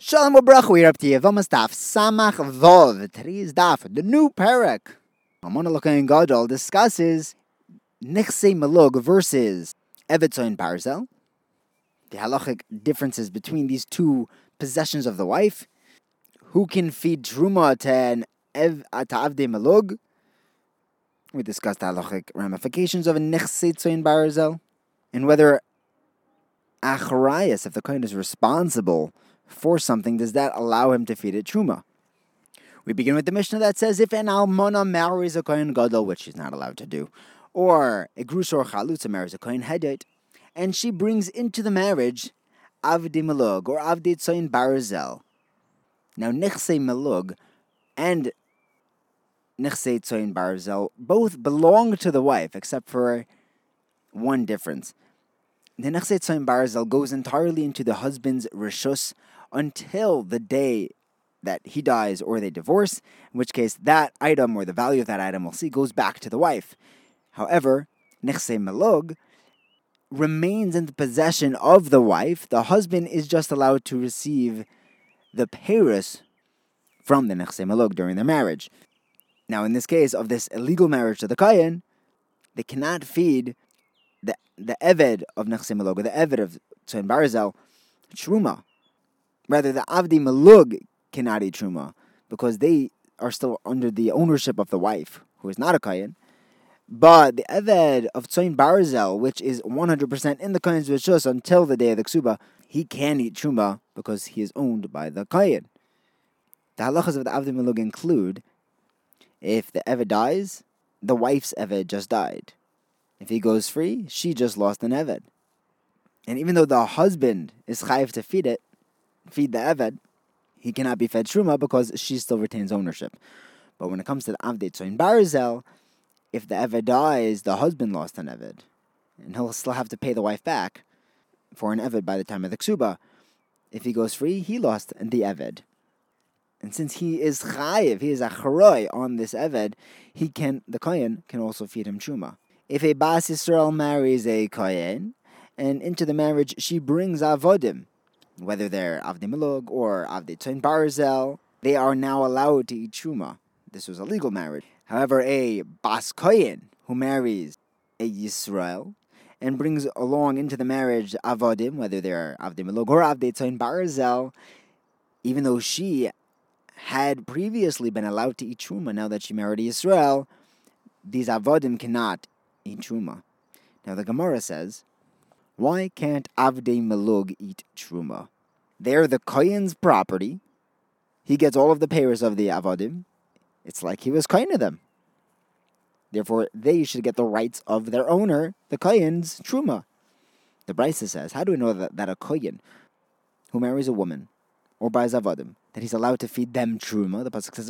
Shalom Ubracha, we're up to Yevamas Daf Samach Vov. Today's Daf, the new parak. Almana L'kohen Gadol discusses Nechse Malug versus Evetzoin Barzel, the halachic differences between these two possessions of the wife, who can feed Truma to an Ev Avde Malug. We discussed the halachic ramifications of a Nechse Tzoin Barzel, and whether Acharayas, if the kohen is responsible for something, does that allow him to feed it truma? We begin with the Mishnah that says if an almana marries a kohen gadol, which she's not allowed to do, or a grus or chalutza marries a kohen hedit, and she brings into the marriage avdi malug or avdi tzoyin barzel. Now nechse malug and nechse tzoyin barzel both belong to the wife, except for one difference. The nechse tzoyin barzel goes entirely into the husband's rishus until the day that he dies or they divorce, in which case that item or the value of that item we'll see goes back to the wife. However, nechse melog remains in the possession of the wife. The husband is just allowed to receive the paris from the nechse melog during their marriage. Now, in this case of this illegal marriage to the kayan, they cannot feed the eved of nechse or the eved of tzon barzel truma Rather, the Avdi Malug cannot eat Truma because they are still under the ownership of the wife, who is not a Kayan. But the Eved of Tzoin Barzel, which is 100% in the Kayan's Rishus until the day of the Ksuba, he can eat Truma because he is owned by the Kayan. The halachas of the Avdi Malug include if the Eved dies, the wife's Eved just died. If he goes free, she just lost an Eved. And even though the husband is chayiv to feed it, feed the Eved, he cannot be fed Truma because she still retains ownership. But when it comes to the Avdei Tzoin Barzel, if the Eved dies, the husband lost an Eved. And he'll still have to pay the wife back for an Eved by the time of the Ksuba. If he goes free, he lost the Eved. And since he is chayiv, he is a charoy on this Eved, he can the Kohen can also feed him Truma. If a Bas Yisrael marries a Kohen, and into the marriage she brings Avodim, whether they're Avdi Milug or Avdi Tzoin Barzel, they are now allowed to eat Truma. This was a legal marriage. However, a Bas Kohen who marries a Yisrael and brings along into the marriage Avodim, whether they're Avdi Milug or Avdi Tzoin Barzel, even though she had previously been allowed to eat Truma, now that she married Yisrael, these Avodim cannot eat Truma. Now the Gemara says, why can't Avdei Melug eat Truma? They're the Kohen's property. He gets all of the payers of the Avadim. It's like he was Kohen to them. Therefore, they should get the rights of their owner, the Kohen's Truma. The Brisa says, how do we know that, that a Kohen who marries a woman or buys Avadim, that he's allowed to feed them Truma? The Pasuk says,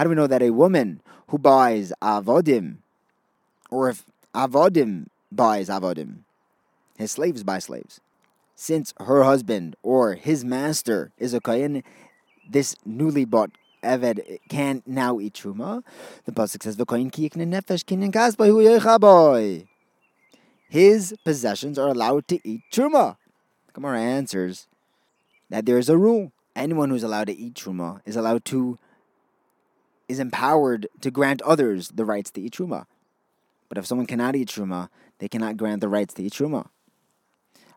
Ki. How do we know that a woman who buys avodim, or if Avodim buys Avodim, his slaves buy slaves. Since her husband or his master is a Kohen, this newly bought Eved can now eat Truma. The Pasuk says, V'koyin kiyikne nefesh kinyan hu His possessions are allowed to eat Truma. Gemara answers that there is a rule. Anyone who's allowed to eat Truma is allowed to, is empowered to grant others the rights to eat Truma. But if someone cannot eat truma, they cannot grant the rights to eat truma.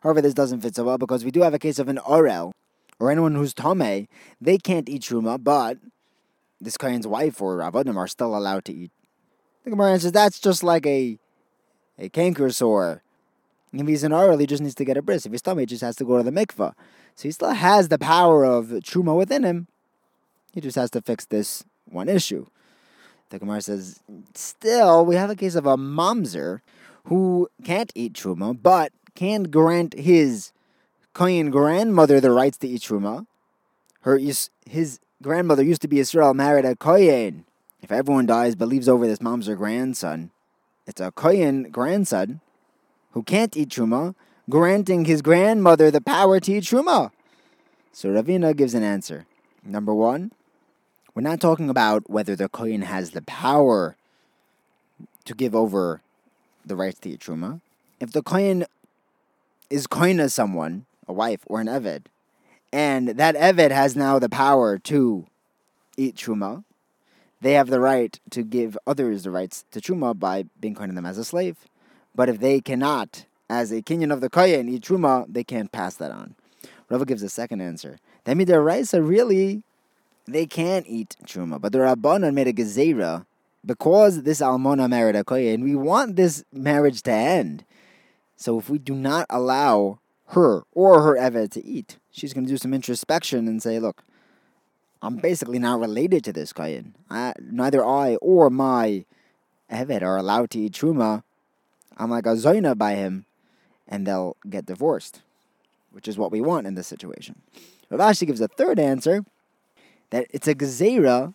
However, this doesn't fit so well because we do have a case of an orel, or anyone who's tame, they can't eat truma, but this Kohen's wife or avodim are still allowed to eat. The Gemara answers that's just like a a canker sore. If he's an orel, he just needs to get a bris. If he's tummy, he just has to go to the mikvah. So he still has the power of truma within him. He just has to fix this one issue. The Gemara says, still, we have a case of a mamzer who can't eat truma, but can grant his Kohen grandmother the rights to eat truma. Her his grandmother used to be Israel, married a Kohen. If everyone dies, but leaves over this mamzer grandson, it's a Kohen grandson who can't eat truma, granting his grandmother the power to eat truma. So Ravina gives an answer. Number one, we're not talking about whether the Kohen has the power to give over the rights to Truma. If the Kohen is koina someone, a wife or an eved, and that eved has now the power to eat truma, they have the right to give others the rights to truma by being koina them as a slave. But if they cannot, as a kinyan of the kohen, eat truma, they can't pass that on. Rava gives a second answer. That means the rice really they can eat truma, but the rabbanon made a gezerah because this almona married a kohen. We want this marriage to end. So if we do not allow her or her eved to eat, she's going to do some introspection and say, "Look, I'm basically not related to this kohen. I, neither I or my eved are allowed to eat truma. I'm like a zoina by him, and they'll get divorced, which is what we want in this situation." Rav Ashi gives a third answer that it's a gezerah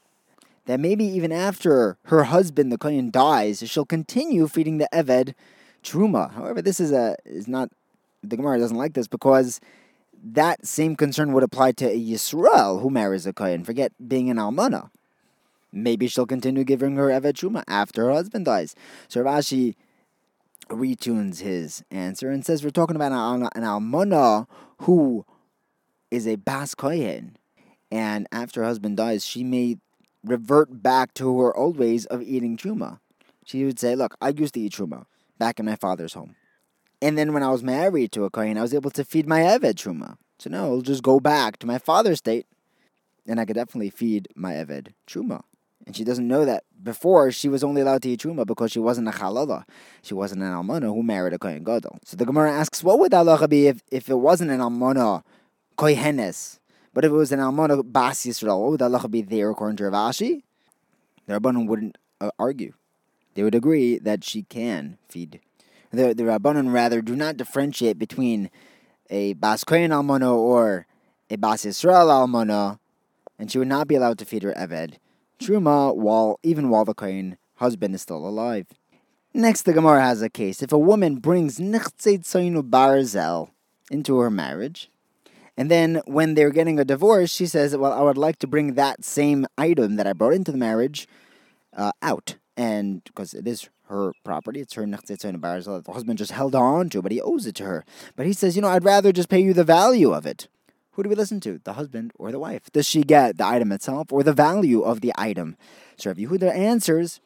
that maybe even after her husband, the kohen, dies, she'll continue feeding the eved truma. However, this is a is not the Gemara doesn't like this because that same concern would apply to a Yisrael who marries a kohen. Forget being an almana. Maybe she'll continue giving her eved truma after her husband dies. So Rashi retunes his answer and says we're talking about an, an almana who is a bas kohen, and after her husband dies, she may revert back to her old ways of eating truma. She would say, "Look, I used to eat truma back in my father's home, and then when I was married to a kohen, I was able to feed my eved truma. So now I'll just go back to my father's state, and I could definitely feed my eved truma." And she doesn't know that before she was only allowed to eat truma because she wasn't a halala. She wasn't an almana who married a kohen gadol. So the Gemara asks, what would the halacha be if, if it wasn't an almana kohenes? But if it was an almana bas Yisrael, would the halacha be there according to Rav Ashi? The Rabbanon wouldn't uh, argue. They would agree that she can feed. The, the Rabbanon rather do not differentiate between a bas kohen almana or a bas Yisrael almana, and she would not be allowed to feed her eved truma while even while the kohen husband is still alive. Next, the Gemara has a case. If a woman brings nichtzeit barzel into her marriage, and then when they're getting a divorce, she says, Well, I would like to bring that same item that I brought into the marriage uh, out. And because it is her property, it's her barzel that the husband just held on to, but he owes it to her. But he says, You know, I'd rather just pay you the value of it. Who do we listen to? The husband or the wife? Does she get the item itself or the value of the item? So Rav Yehuda answers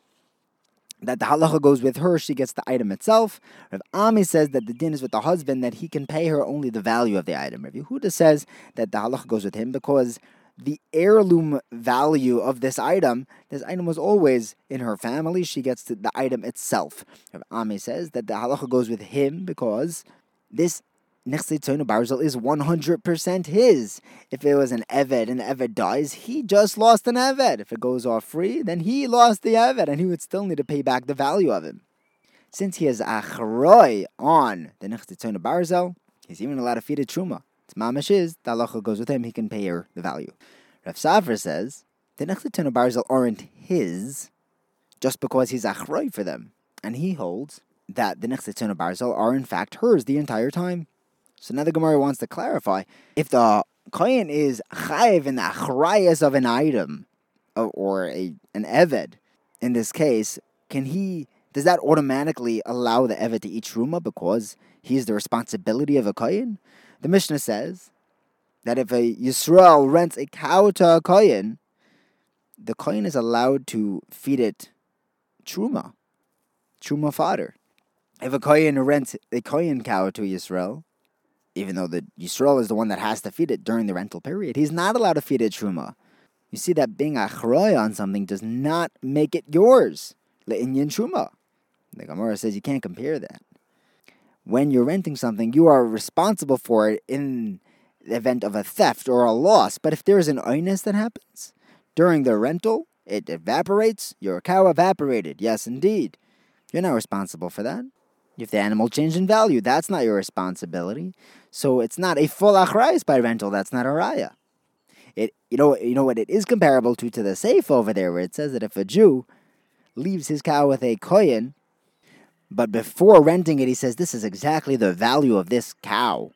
that the halacha goes with her, she gets the item itself. Rav Ami says that the din is with the husband, that he can pay her only the value of the item. Rav Yehuda says that the halacha goes with him because the heirloom value of this item, this item was always in her family, she gets the, item itself. Rav Ami says that the halacha goes with him because this Nechsetzonu Barzel is 100% his. If it was an Eved and the Eved dies, he just lost an Eved. If it goes off free, then he lost the Eved and he would still need to pay back the value of him. Since he is Achroi on the Nechsetzonu Barzel, he's even allowed to feed a Truma. It's Mamish is, the goes with him, he can pay her the value. Rav Safra says, the Nechsetzonu Barzel aren't his just because he's Achroi for them. And he holds that the Nechsetzonu Barzel are in fact hers the entire time. So now the Gemara wants to clarify if the kohen is chayiv in the achrayas of an item uh, or a an eved. In this case, can he? Does that automatically allow the eved to eat truma because he's the responsibility of a kohen? The Mishnah says that if a Yisrael rents a cow to a kohen, the kohen is allowed to feed it truma, truma fodder. If a kohen rents a kohen cow to Yisrael, even though the Yisrael is the one that has to feed it during the rental period, he's not allowed to feed it truma. You see that being achroy on something does not make it yours. Le'inyan truma. The Gemara says you can't compare that. When you're renting something, you are responsible for it in the event of a theft or a loss. But if there's an oinus that happens during the rental, it evaporates, your cow evaporated. Yes, indeed. You're not responsible for that. If the animal changed in value, that's not your responsibility. So it's not a full achrayas by rental. That's not a raya. It you know you know what it is comparable to to the safe over there where it says that if a Jew leaves his cow with a kohen, but before renting it he says this is exactly the value of this cow.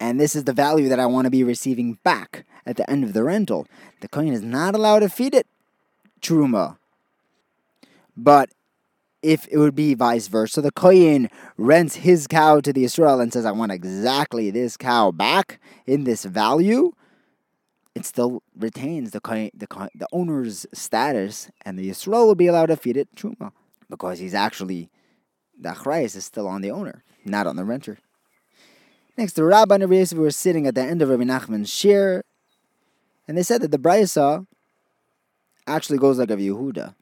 And this is the value that I want to be receiving back at the end of the rental. The kohen is not allowed to feed it truma. But if it would be vice versa. The Kohen rents his cow to the Israel and says, I want exactly this cow back in this value. It still retains the Kohen, the, the owner's status, and the Israel will be allowed to feed it truma because he's actually the achrayas is still on the owner, not on the renter. Next, the Rabbi and Rabbi were sitting at the end of Rabbi Nachman's shir, and they said that the Brisa actually goes like a Yehuda.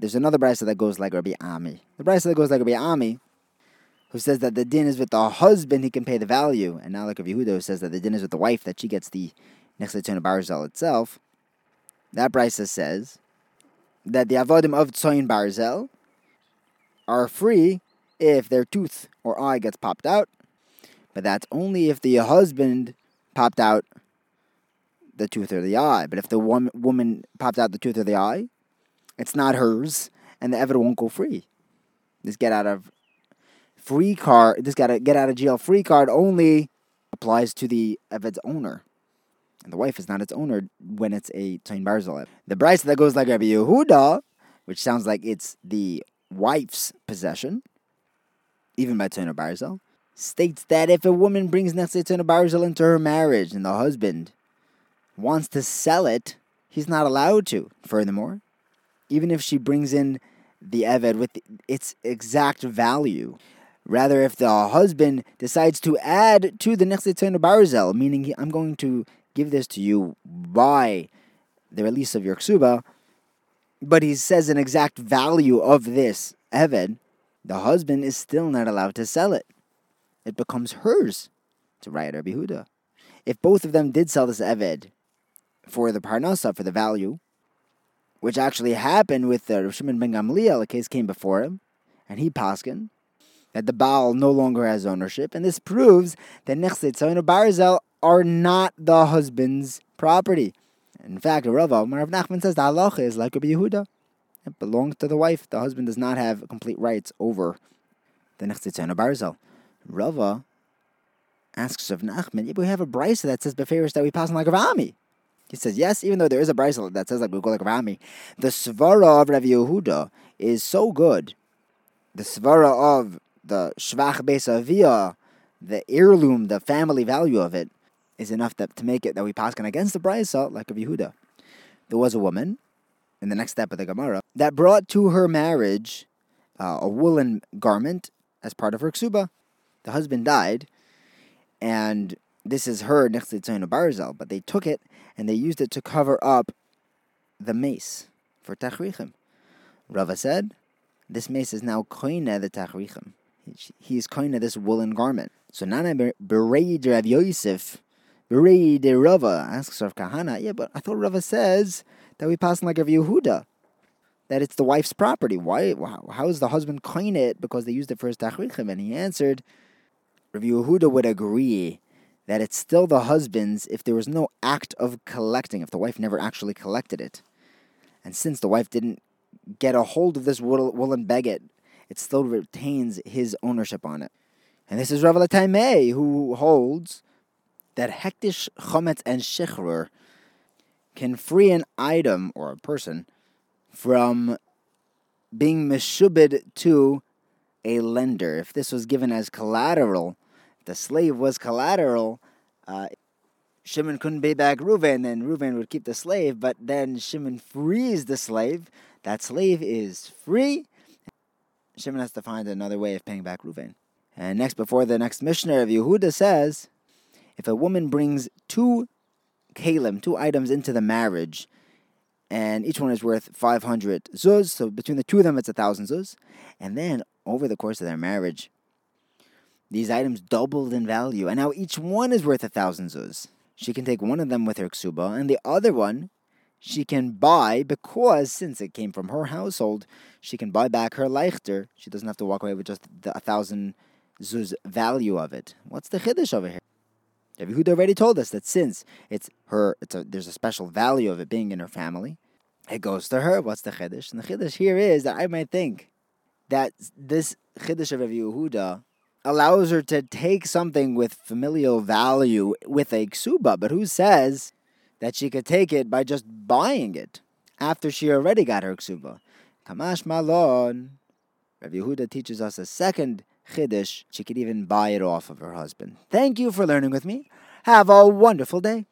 There's another Brisa that goes like Rabbi Ami. The Brisa that goes like Rabbi Ami, who says that the din is with the husband, he can pay the value, and now like Rabbi Yehuda, who says that the din is with the wife, that she gets the Nechsetun Barzal itself. That Brisa says that the Avodim of Tzoyin Barzel are free if their tooth or eye gets popped out, but that's only if the husband popped out the tooth or the eye. But if the woman popped out the tooth or the eye, it's not hers, and the evidence won't go free. This get out of free card, this got a get out of jail free card only applies to the Eved's owner. And the wife is not its owner when it's a Tain Barzal. The Brisa that goes like Rabbi Yehuda, which sounds like it's the wife's possession, even by Tain Barzal, states that if a woman brings Nechse Tona Barzel into her marriage and the husband wants to sell it, he's not allowed to. Furthermore, even if she brings in the Eved with its exact value, rather, if the husband decides to add to the Nechse Tona Barzel, meaning I'm going to give this to you by the release of your ksuba, but he says an exact value of this Eved, the husband is still not allowed to sell it it becomes hers to write Rabbi Huda. If both of them did sell this Eved for the Parnasa, for the value, which actually happened with the Shimon ben Gamliel, a case came before him, and he paskin that the Baal no longer has ownership, and this proves that Nechset and Barzel are not the husband's property. In fact, Rav Rav Nachman says the halacha is like a Yehuda. It belongs to the wife. The husband does not have complete rights over the Nechset and Barzel. Rava asks of Nachman, but we have a brisa that says beferish that we pass on like Rami. He says, yes, even though there is a brisa that says like like Rami, the svara of Rav Yehuda is so good. The svara of the shvach besavia, the heirloom, the family value of it, is enough that, to make it that we pass on against the brisa like of Yehuda. There was a woman in the next step of the Gemara that brought to her marriage uh, a woolen garment as part of her ksuba the husband died, and this is her Nechzitzon Barzal, but they took it and they used it to cover up the mace for Tachrichim. Rava said, this mace is now koine the Tachrichim. He's koine this woolen garment. So Nana Bereid Rav Yosef, Bereid Rava asks Rav Kahana, yeah, but I thought Rava says that we pass like Rav Yehuda that it's the wife's property. Why? How is the husband coin it because they used it for his tachrichim? And he answered, Rabbi Yehuda would agree that it's still the husband's if there was no act of collecting, if the wife never actually collected it. And since the wife didn't get a hold of this woolen beggar, it still retains his ownership on it. And this is Rav Lataimeh, who holds that hekdesh, chometz, and shichrur can free an item or a person from being meshubed to a lender. If this was given as collateral, the slave was collateral, uh, Shimon couldn't pay back Reuven, then Reuven would keep the slave, but then Shimon frees the slave. That slave is free. Shimon has to find another way of paying back Reuven. And next, before the next Mishnah of Yehuda says, if a woman brings two kalim, two items into the marriage, and each one is worth 500 zuz, so between the two of them, it's a thousand zuz, and then over the course of their marriage, these items doubled in value, and now each one is worth a thousand zuz. She can take one of them with her ksuba, and the other one she can buy because since it came from her household, she can buy back her leichter. She doesn't have to walk away with just the a thousand zuz value of it. What's the chiddush over here? Yehuda already told us that since it's her, it's a, there's a special value of it being in her family, it goes to her. What's the chiddush? And the chiddush here is that I might think that this chiddush of Rabbi Yehuda allows her to take something with familial value with a ksuba, but who says that she could take it by just buying it after she already got her ksuba? Kamashma lan. Rav Yehuda teaches us a second chiddush. She could even buy it off of her husband. Thank you for learning with me. Have a wonderful day.